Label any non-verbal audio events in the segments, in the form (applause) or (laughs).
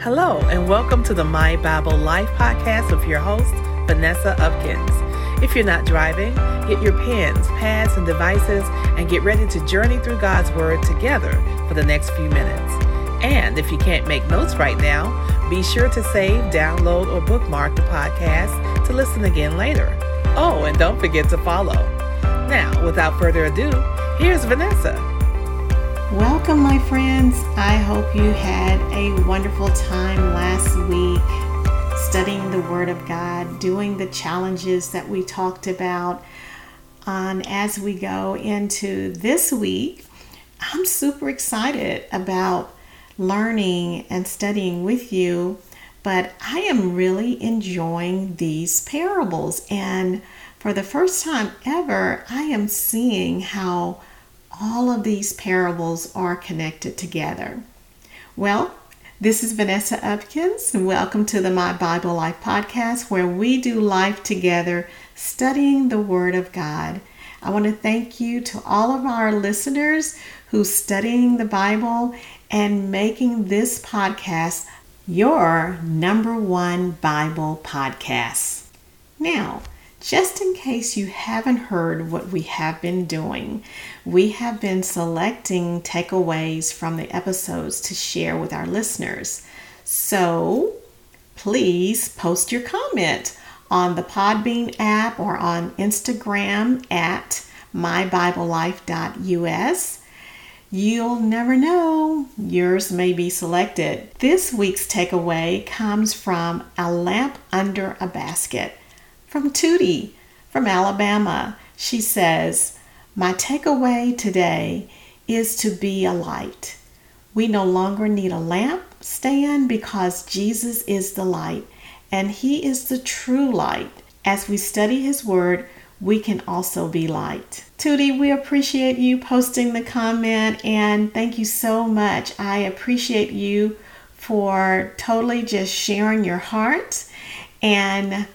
Hello, and welcome to the My Bible Life podcast with your host, Vanessa Upkins. If you're not driving, get your pens, pads, and devices and get ready to journey through God's Word together for the next few minutes. And if you can't make notes right now, be sure to save, download, or bookmark the podcast to listen again later. Oh, and don't forget to follow. Now, without further ado, here's Vanessa. Welcome, my friends. I hope you had a wonderful time last week studying the Word of God, doing the challenges that we talked about. And as we go into this week, I'm super excited about learning and studying with you, but I am really enjoying these parables. And for the first time ever, I am seeing how all of these parables are connected together. Well, this is Vanessa Upkins, and welcome to the My Bible Life podcast, where we do life together, studying the Word of God. I want to thank you to all of our listeners who's studying the Bible and making this podcast your number one Bible podcast. Now, just in case you haven't heard what we have been doing, we have been selecting takeaways from the episodes to share with our listeners. So please post your comment on the Podbean app or on Instagram at mybiblelife.us. You'll never know, yours may be selected. This week's takeaway comes from A Lamp Under a Basket from Tootie from Alabama. She says, My takeaway today is to be a light. We no longer need a lamp stand because Jesus is the light and He is the true light. As we study His Word, we can also be light. Tootie, we appreciate you posting the comment and thank you so much. I appreciate you for totally just sharing your heart and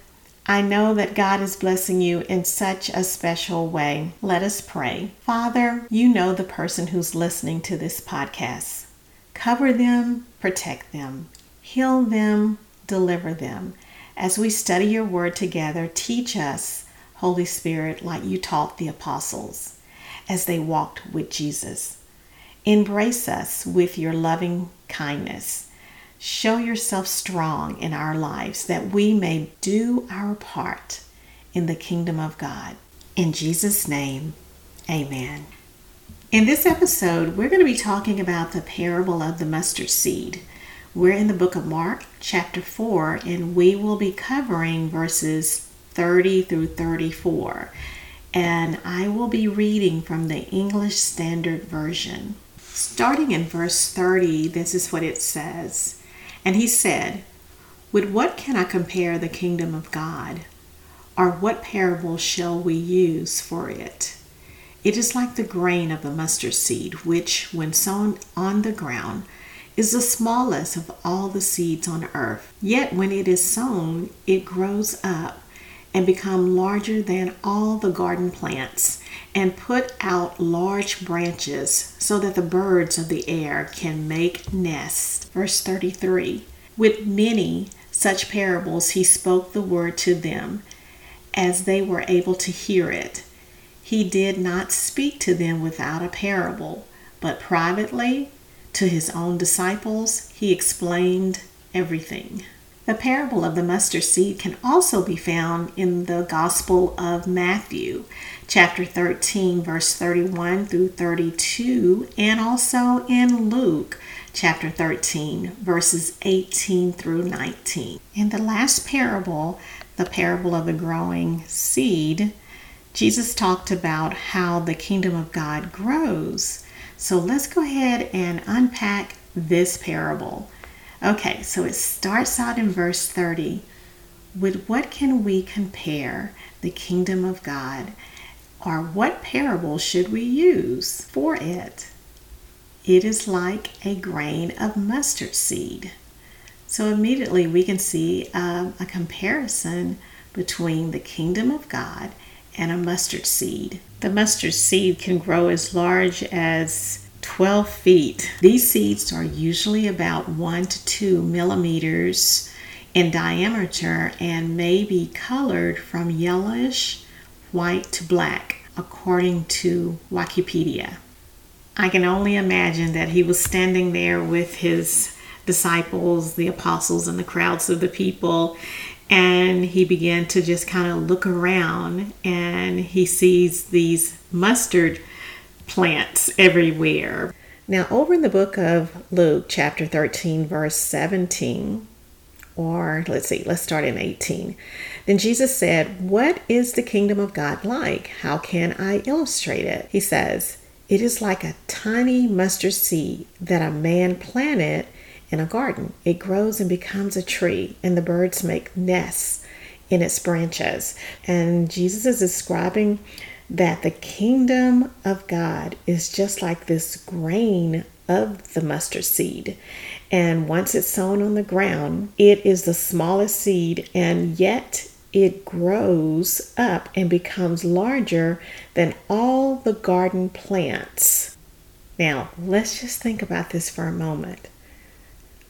I know that God is blessing you in such a special way. Let us pray. Father, you know the person who's listening to this podcast. Cover them, protect them, heal them, deliver them. As we study your word together, teach us, Holy Spirit, like you taught the apostles as they walked with Jesus. Embrace us with your loving kindness Show yourself strong in our lives that we may do our part in the kingdom of God. In Jesus' name, amen. In this episode, we're going to be talking about the parable of the mustard seed. We're in the book of Mark, chapter 4, and we will be covering verses 30 through 34. And I will be reading from the English Standard Version. Starting in verse 30, this is what it says. And he said, With what can I compare the kingdom of God? Or what parable shall we use for it? It is like the grain of the mustard seed, which, when sown on the ground, is the smallest of all the seeds on earth. Yet when it is sown, it grows up and become larger than all the garden plants and put out large branches so that the birds of the air can make nests. Verse 33 With many such parables he spoke the word to them as they were able to hear it. He did not speak to them without a parable, but privately to his own disciples he explained everything. The parable of the mustard seed can also be found in the Gospel of Matthew, chapter 13, verse 31 through 32, and also in Luke, chapter 13, verses 18 through 19. In the last parable, the parable of the growing seed, Jesus talked about how the kingdom of God grows. So let's go ahead and unpack this parable. Okay, so it starts out in verse 30. With what can we compare the kingdom of God? Or what parable should we use for it? It is like a grain of mustard seed. So immediately we can see um, a comparison between the kingdom of God and a mustard seed. The mustard seed can grow as large as 12 feet. These seeds are usually about 1 to 2 millimeters in diameter and may be colored from yellowish white to black, according to Wikipedia. I can only imagine that he was standing there with his disciples, the apostles, and the crowds of the people, and he began to just kind of look around and he sees these mustard plants everywhere. Now, over in the book of Luke, chapter 13, verse 17, or let's see, let's start in 18. Then Jesus said, What is the kingdom of God like? How can I illustrate it? He says, It is like a tiny mustard seed that a man planted in a garden. It grows and becomes a tree, and the birds make nests in its branches. And Jesus is describing that the kingdom of God is just like this grain of the mustard seed. And once it's sown on the ground, it is the smallest seed, and yet it grows up and becomes larger than all the garden plants. Now, let's just think about this for a moment.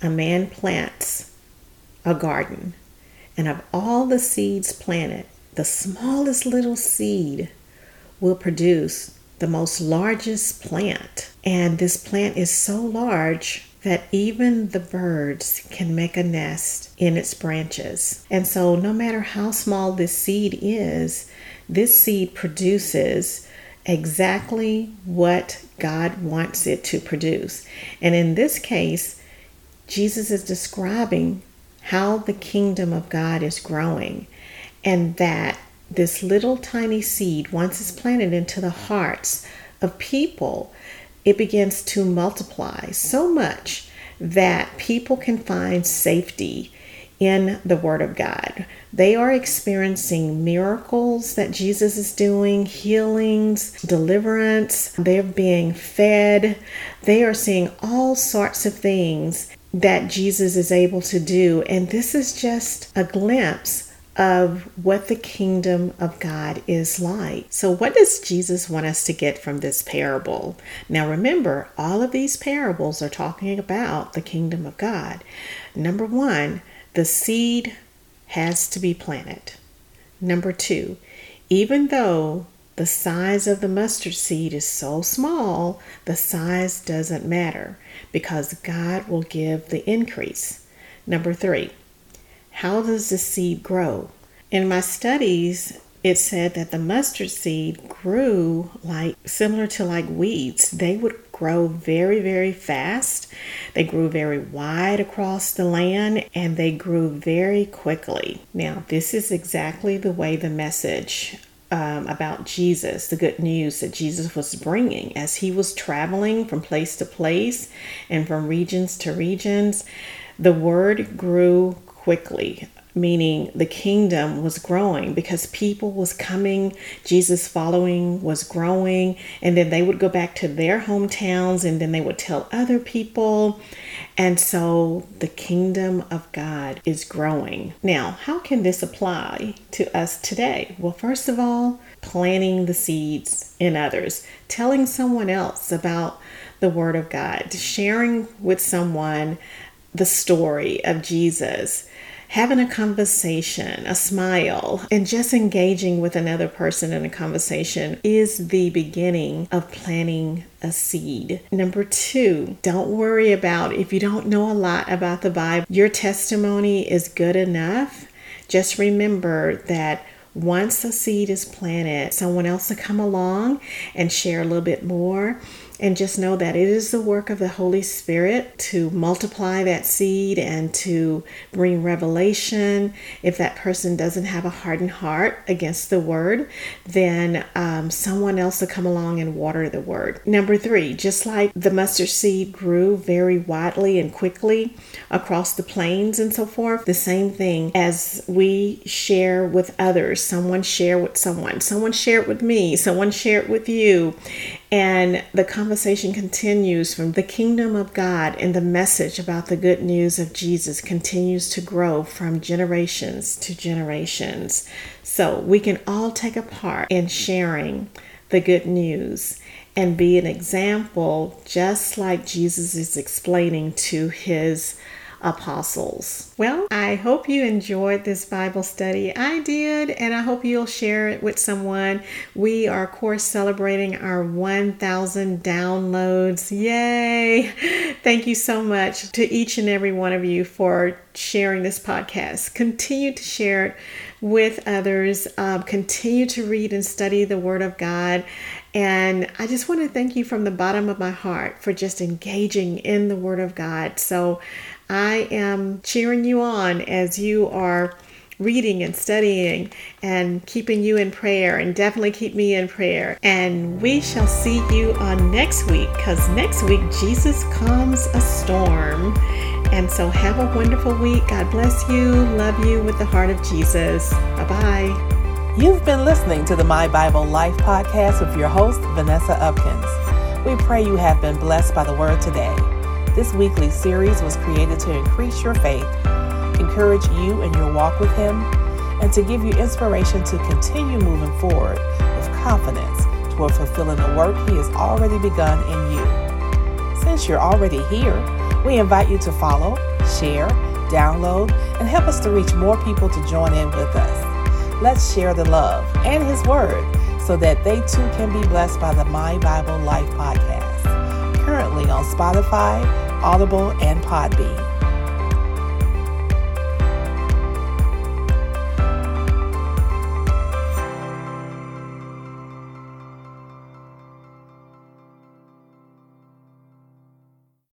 A man plants a garden, and of all the seeds planted, the smallest little seed will produce the most largest plant. And this plant is so large that even the birds can make a nest in its branches. And so, no matter how small this seed is, this seed produces exactly what God wants it to produce. And in this case, Jesus is describing how the kingdom of God is growing and that this little tiny seed, once it's planted into the hearts of people, it begins to multiply so much that people can find safety in the Word of God. They are experiencing miracles that Jesus is doing, healings, deliverance. They're being fed. They are seeing all sorts of things that Jesus is able to do. And this is just a glimpse of what the kingdom of God is like. So, what does Jesus want us to get from this parable? Now, remember, all of these parables are talking about the kingdom of God. Number one, the seed has to be planted. Number two, even though the size of the mustard seed is so small, the size doesn't matter because God will give the increase. Number three, how does the seed grow? In my studies, it said that the mustard seed grew like similar to like weeds. They would grow very, very fast. They grew very wide across the land and they grew very quickly. Now, this is exactly the way the message um, about Jesus, the good news that Jesus was bringing as he was traveling from place to place and from regions to regions. The word grew quickly meaning the kingdom was growing because people was coming jesus following was growing and then they would go back to their hometowns and then they would tell other people. And so the kingdom of god is growing. Now how can this apply to us today? Well first of all planting the seeds in others telling someone else about the word of god sharing with someone the story of jesus having a conversation, a smile, and just engaging with another person in a conversation is the beginning of planting a seed. Number two, don't worry about if you don't know a lot about the Bible, your testimony is good enough. Just remember that once a seed is planted, someone else will come along and share a little bit more and just know that it is the work of the Holy Spirit to multiply that seed and to bring revelation. If that person doesn't have a hardened heart against the word, then um, someone else will come along and water the word. Number three, just like the mustard seed grew very widely and quickly across the plains and so forth, the same thing as we share with others. Someone share with someone, someone share it with me, someone share it with you. And the conversation continues from the kingdom of God, and the message about the good news of Jesus continues to grow from generations to generations. So we can all take a part in sharing the good news and be an example, just like Jesus is explaining to his apostles. Well, I hope you enjoyed this Bible study. I did, and I hope you'll share it with someone. We are, of course, celebrating our 1,000 downloads. Yay! (laughs) Thank you so much to each and every one of you for sharing this podcast. Continue to share it with others. Um, continue to read and study the Word of God. And I just want to thank you from the bottom of my heart for just engaging in the Word of God. So I am cheering you on as you are reading and studying and keeping you in prayer and definitely keep me in prayer. And we shall see you on next week because next week Jesus calms a storm. And so have a wonderful week. God bless you. Love you with the heart of Jesus. Bye bye. You've been listening to the My Bible Life podcast with your host, Vanessa Upkins. We pray you have been blessed by the word today. This weekly series was created to increase your faith, encourage you in your walk with Him, and to give you inspiration to continue moving forward with confidence toward fulfilling the work He has already begun in you. Since you're already here, we invite you to follow, share, download, and help us to reach more people to join in with us. Let's share the love and His Word so that they too can be blessed by the My Bible Life podcast. Currently on Spotify, Audible, and Podbean.